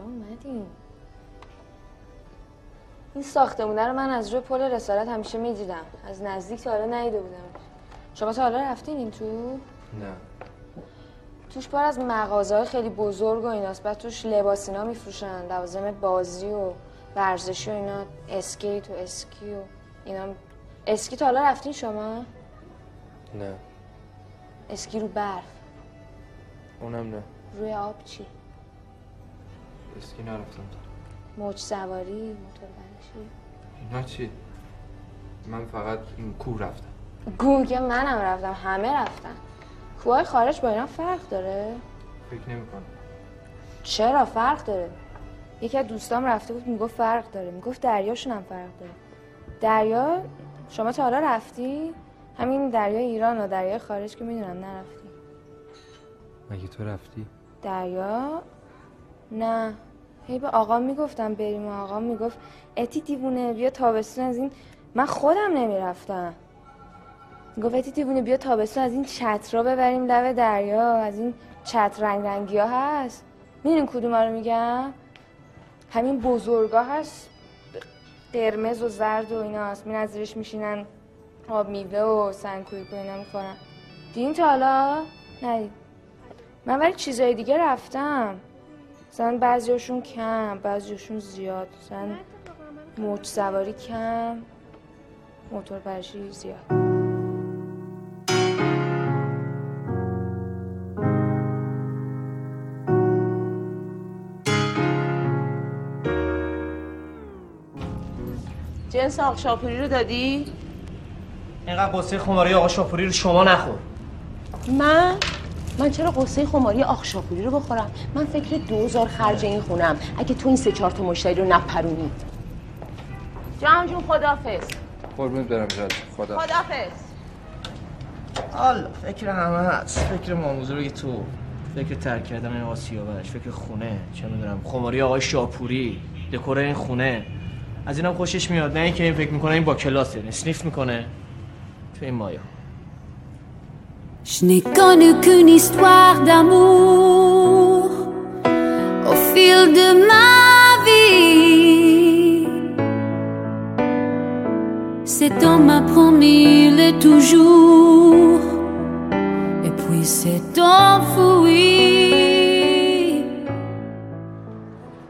کجا اومدیم. این ساختمونه رو من از روی پل رسالت همیشه می‌دیدم. از نزدیک تا حالا ندیده بودم. شما تا حالا رفتین این تو؟ نه. توش پر از مغازه خیلی بزرگ و ایناست. بعد توش لباسینا میفروشن لوازم بازی و ورزشی و اینا اسکیت و اسکی و اینا. اسکی تا حالا رفتین شما؟ نه. اسکی رو برف. اونم نه. روی آب چی؟ اسکی نرفتم موج سواری موتور برشی نه چی؟ من فقط این کوه رفتم. گوگه منم رفتم همه رفتن. کوهای خارج با اینا فرق داره؟ فکر نمی کنم چرا فرق داره؟ یکی از دوستام رفته بود می‌گفت فرق داره. می‌گفت دریاشون هم فرق داره. دریا شما تا حالا رفتی؟ همین دریای ایران و دریای خارج که می‌دونم نرفتی. مگه تو رفتی؟ دریا؟ نه. هی به آقا می‌گفتم بریم. و آقا می‌گفت اتی دیوونه بیا تابستون از این. من خودم نمی‌رفتم. گفت اتی دیوونه بیا تابستون از این چترا ببریم لب دریا. از این چتر رنگ رنگی ها هست. می‌دونین کدوم رو میگم؟ همین بزرگا هست. قرمز و زرد و اینا هست. می نظرش میشینن آب میوه و سنگکوی و اینا می‌خورن. دیدین تا حالا؟ ندید من ولی چیزای دیگه رفتم. مثلا بعضیاشون کم بعضیاشون زیاد مثلا موج سواری کم موتور برشی زیاد جنس آق شاپوری رو دادی؟ اینقدر قصه خماری آقا شاپوری رو شما نخور من؟ من چرا قصه خماری آق شاپوری رو بخورم؟ من فکر دوزار خرج این خونم. اگه تو این سه چهار تا مشتری رو نپرونی. جان جون خدافز قربونت برم جاد خدا خدافز حالا فکر همه هست. فکر ماموزه بگی تو. فکر ترک کردن این آسیابش فکر خونه. چه می‌دونم. خماری آقای شاپوری. دکور این خونه. از اینم خوشش میاد. نه اینکه این فکر می‌کنه این با کلاسه اسنیف می‌کنه. تو این مایا Je n'ai connu qu'une histoire d'amour au fil de ma vie. Cet homme m'a promis le toujours, et puis s'est enfui.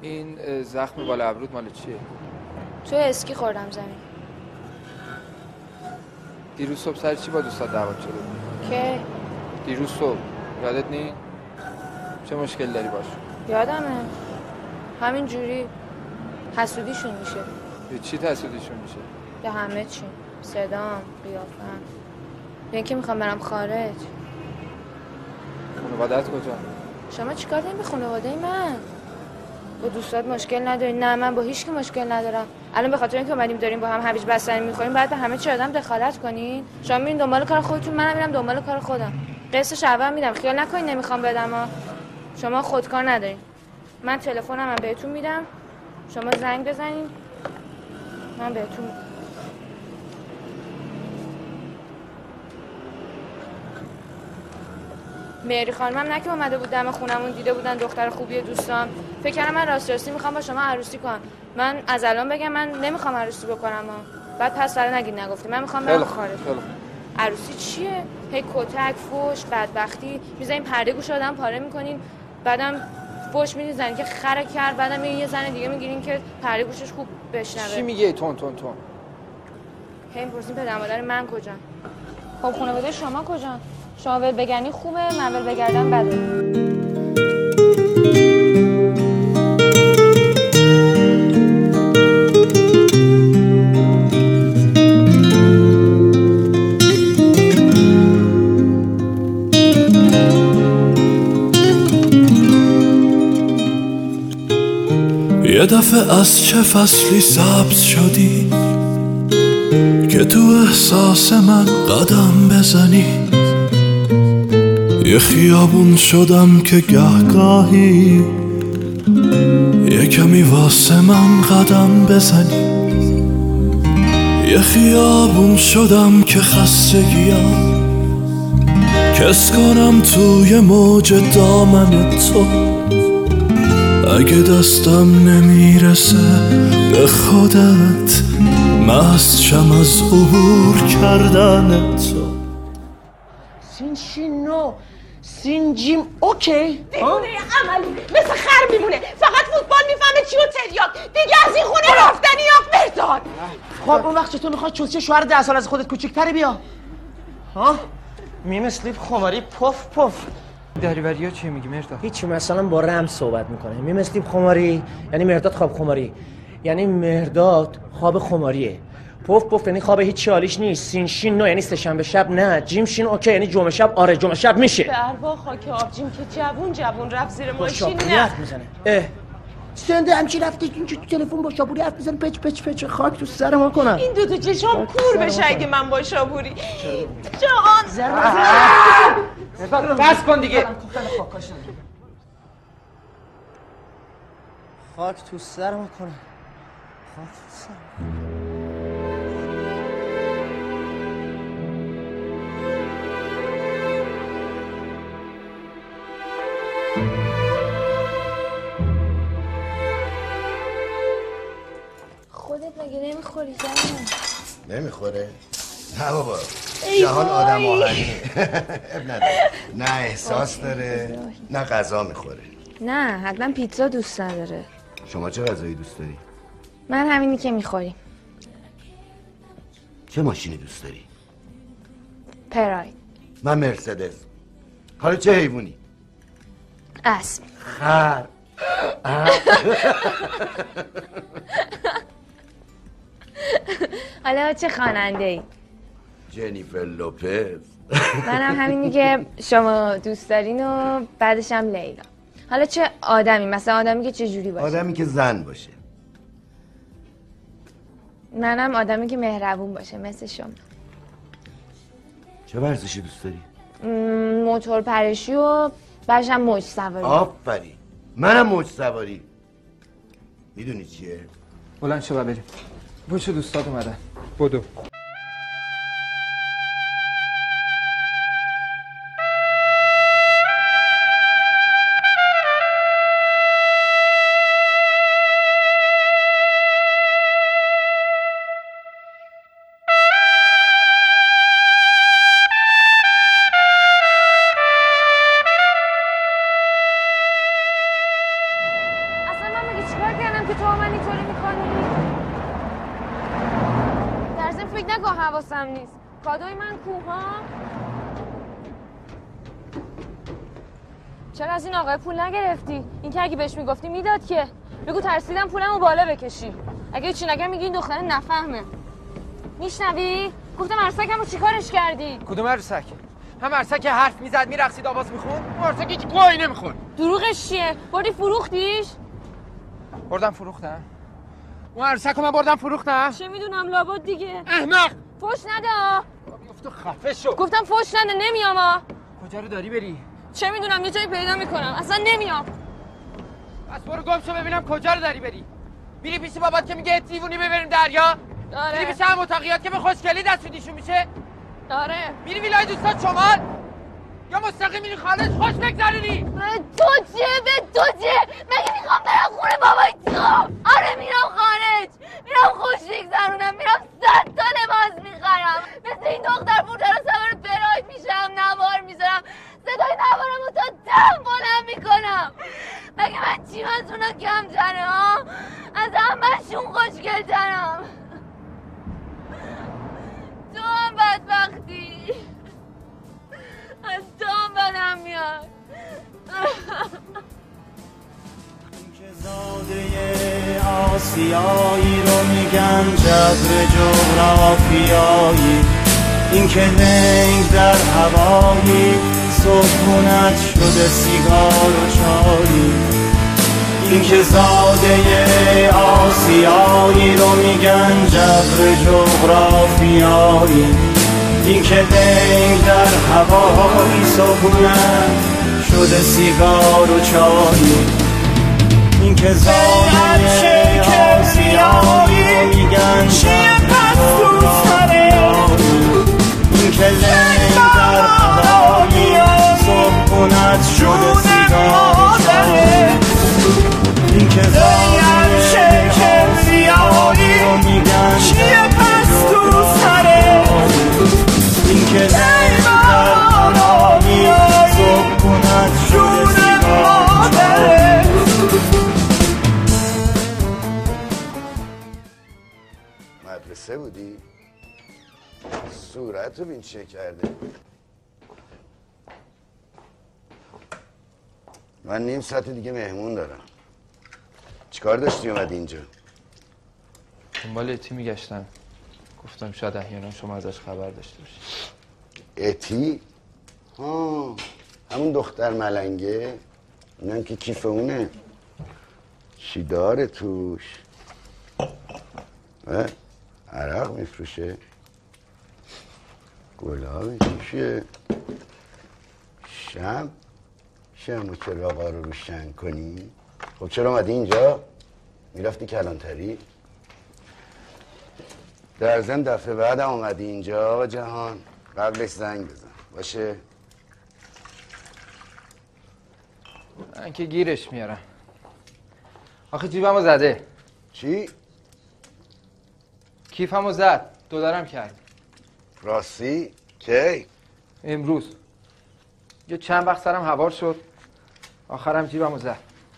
این اه، زخم بالا ابرود مال چیه تو اسکی خوردم زمین دیروز صبح سر چی با دوستات دعوت شده که دیروز صبح. یادت نی چه مشکل داری باش؟ یادمه. همین جوری حسودیشون میشه. به چی تحصیلشون میشه؟ به همه چی. صدام قیافم. به اینکه می‌خوام برم خارج. خانوادت کجا؟ شما چیکار دارین به خانواده من؟ با دوستات مشکل ندارین. نه من با هیچ کی مشکل ندارم. الان به خاطر اینکه اومدیم داریم با هم هویج بستنی می‌خوریم بعد به همه چی آدم دخالت کنین. شما میرین دنبال کار خودتون منم میرم دنبال کار خودم. قسطش اول میدم. خیال نکنین نمی‌خوام بدم. شما خودکار ندارین. من تلفنم بهتون میدم. شما زنگ بزنین. من بهتون مهری خانمم نه که اومده بود دم خونمون دیده بودن دختر خوبی دوستان فکر کردم من راست راستی می‌خوام با شما عروسی کنم. من از الان بگم من نمی‌خوام عروسی بکنم ها. بعد پس فرا نگید نگفتی من می‌خوام برم خارج. عروسی چیه؟ هی کتک فوش بدبختی. می‌ذارین پرده گوش آدم پاره می‌کنین. بعدم فوش زنی که خره کرد. بعدم یه زن دیگه می‌گیرین که پرده گوشش خوب چی بشنوه میگه تون تون تون؟ هی می‌پرسین پدر مادر من کجا؟ خب خانواده شما کجا؟ شما ول بگردی خوبه من ول بگردم بده. یه دفعه از چه فصلی سبز شدی که تو احساس من قدم بزنی؟ یه خیابون شدم که گهگاهی. یه کمی واسه من قدم بزنی. یه خیابون شدم که خستگیم. کس کنم توی موج دامن تو. اگه دستم نمی‌رسه به خودت شم از عبور کردن تو. سین جیم اوکی دیوونه عملی مثل خر میمونه. فقط فوتبال می‌فهمه چی و تریاک. دیگه از این خونه رفتنی یا مرداد خب اون وقت چطور می‌خواد چوسی شوهر ده سال از خودت کوچیک‌تری بیا. ها؟ میم اسلیپ خماری پف پف. دریوری ها چی میگی مرتا؟ هیچی مثلا با رم صحبت می‌کنه میم اسلیپ خماری یعنی مرداد خواب خماری. یعنی مرداد خواب خماریه. پف پف یعنی خواب هیچ حالیش نیست. سین شین نو یعنی سه‌شنبه شب نه. جیم شین اوکی یعنی جمعه شب آره جمعه شب میشه. به اربا خاک آبجیم که جوون جوون رفت زیر با ماشین نه. می‌زنه. اه. سنده همچی رفتی اینجا تو تلفن با شاپوری حرف می‌زنه پچ پچ پچ خاک تو سر ما کنم این دو تا چشام کور بشه اگه من با شابوری. جان بس کن دیگه. خاک تو سر ما کنم خاک تو سر نمی‌خوره. نه بابا. جهان آدم آهنیه اب نداره. نه احساس داره نه غذا می‌خوره. نه حتما پیتزا دوست نداره. شما چه غذایی دوست داری؟ من همینی که می‌خوریم. چه ماشینی دوست داری؟ پراید. من مرسدس. حالا چه حیوانی؟ اسب. خر. حالا چه خواننده ای جنیفر لوپز. منم همینی که شما دوست دارین و بعدش هم لیلا. حالا چه آدمی؟ مثلا آدمی که چه جوری باشه؟ آدمی که زن باشه. منم آدمی که مهربون باشه مثل شما. چه ورزشی دوست داری؟ موتور پرشی و بعدش هم موج سواری. آفرین. منم موج سواری. می‌دونی چیه؟ بلند شو بریم. بوشو دوستات اومدن. بدو. فکر نکن حواسم نیست. کادوی من کوها چرا از این آقای پول نگرفتی؟ این که اگه بهش می‌گفتی می‌داد که. بگو ترسیدم پولمو بالا بکشی. اگه چی نگم میگی این دختره نفهمه. میشنوی؟ گفتم عرسکمو چیکارش کردی؟ کدوم عروسک؟ هم عرسک حرف می‌زد میرقصید آواز میخون عرسک هیچ گوهی نمیخون دروغش چیه؟ بردی فروختیش؟ بردم فروختم. اون عروسک رو من بردم فروختم چه می‌دونم لابد دیگه. احمق! فوش نده. آ. گفت تو خفه شو. گفتم فوش نده نمیام آ. کجا رو داری بری؟ چه می‌دونم یه جایی پیدا می‌کنم. اصلا نمیام. از برو گم شو ببینم کجا رو داری بری. میری پیش بابات که میگه دیوونی ببریم دریا. میری آره پیش هم اتاقیات که به خوشگلی دست دیشون میشه. آره میری ویلای دوستات شمال. یا مستقیم میری خارج خوش بگذرونی. به تو چه به تو چه مگه می‌خوام برم خونه بابای تو زاده آسیایی رو میگن جغرافیایی. این که لنگ در هوایی صبحونت شده سیگار و چایی. این که زاده آسیایی رو میگن جبر جغرافیایی. این که لنگ در هوایی صبحونت شده سیگار و چایی. که زاده آسیایی میگن. این که لنگ در هوایی صبحونت شده سیگار و چای این که زاده آسیایی میگن. چیه پس تو سره که لنگ در کند مدرسه بودی؟ صورت رو بین چه کرده من نیم ساعت دیگه مهمون دارم چیکار داشتی اومد اینجا؟ دنبال اتی میگشتم گفتم شاید احیانا شما ازش خبر داشته باشید اتی؟ ها همون دختر ملنگه اینم که کیف اونه چی داره توش اه؟ عرق میفروشه. گلابی چیه شم. شم و چراغا رو روشن کنی؟ خب چرا اومدی اینجا؟ می‌رفتی کلانتری. در زن دفعه بعد اومدی اینجا آقا جهان. قبلش زنگ بزن. باشه؟ من که گیرش میارم. آخه جیبمو زده. چی؟ کیفمو زد. دلارم کرد. راستی؟ کی؟ امروز. یه چند وقت سرم هوار شد. آخرم جیبمو زد.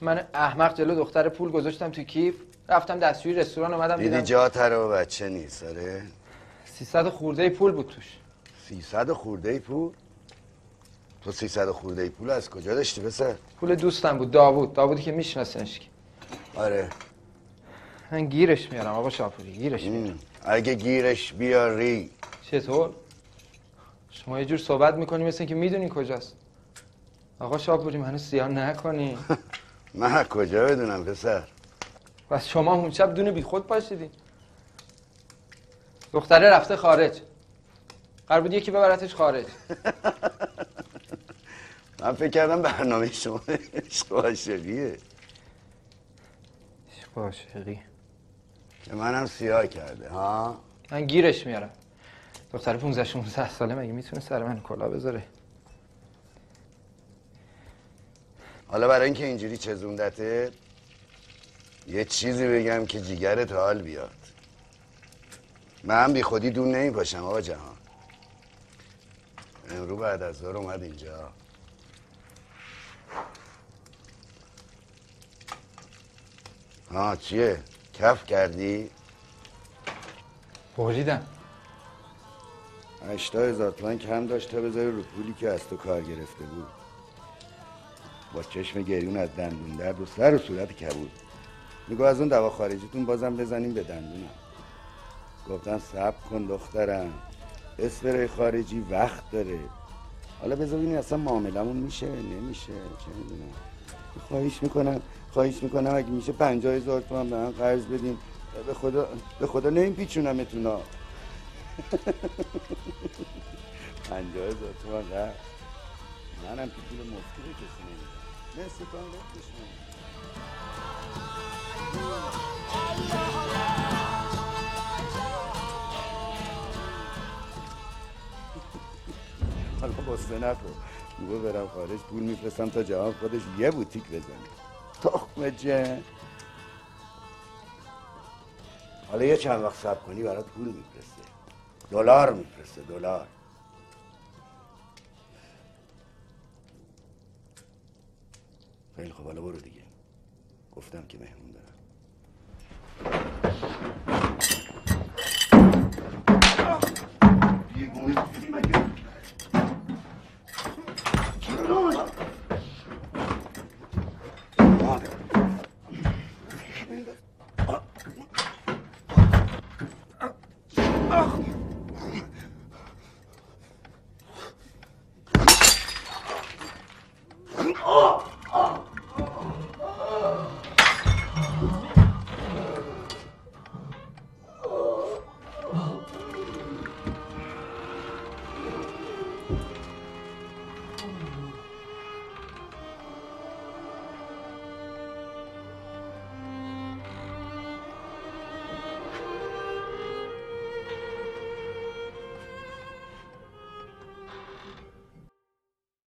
من احمق جلو دختر پول گذاشتم تو کیف. رفتم دستشویی رستوران اومدم دیدی جا تره و بچه نیست آره؟ 300 خورده پول بود توش. سیصد خورده ای پول؟ تو سیصد خورده ای پول از کجا داشتی پسر؟ پول دوستم بود داوود. داوودی که میشناسنش. که آره. من گیرش میارم آقا شاپوری گیرش میارم. اگه گیرش بیاری. چطور؟ شما یه جور صحبت می‌کنی مثل که می‌دونی کجاست. آقا شاپوری منو سیاه نکنی. من کجا بدونم پسر؟ پس شما اون شب دونه بی خود پاشیدین دختره رفته خارج. قرار بود یکی ببرتش خارج. من فکر کردم برنامه شما عشق و عاشقیه عاشقی. که منم سیاه کرده ها؟ من گیرش میارم. دختر 15 16 ساله مگه می‌تونه سر من کلا بذاره؟ حالا برای اینکه اینجوری چزوندته یه چیزی بگم که جیگرت حال بیاد. من بی خودی دون نمی پاشم آقا جهان. امرو بعد از ظهر اومد اینجا. ها چیه؟ کف کردی؟ بریدم. هشتا هزار تومن کم داشت تا بذاری رو پولی که از تو کار گرفته بود. با چشم گریون از دندون درد و سر و صورت کبود. میگو از اون دوا خارجیتون بازم بزنیم به دندونم. گفتم صبر کن دخترم. اسپری خارجی وقت داره. حالا بذار ببینیم اصلا معاملمون میشه نمیشه چه می‌دونم. خواهش می‌کنم. خواهش می‌کنم اگه میشه پنجاه هزار تومن به من قرض بدین. به خدا به خدا نمیپیچونمتون ها. پنجاه هزار تومن قرض منم که پول مفتی به کسی نمیدم قرضش نمیدم حالا بسته نکن میگو برم خارج پول میفرستم تا جهان خودش یه بوتیک بزنه. جن حالا یه چند وقت صبر کنی برات پول میفرسته. دلار میفرسته دلار. خیلی خب حالا برو دیگه. گفتم که مهمون دارم.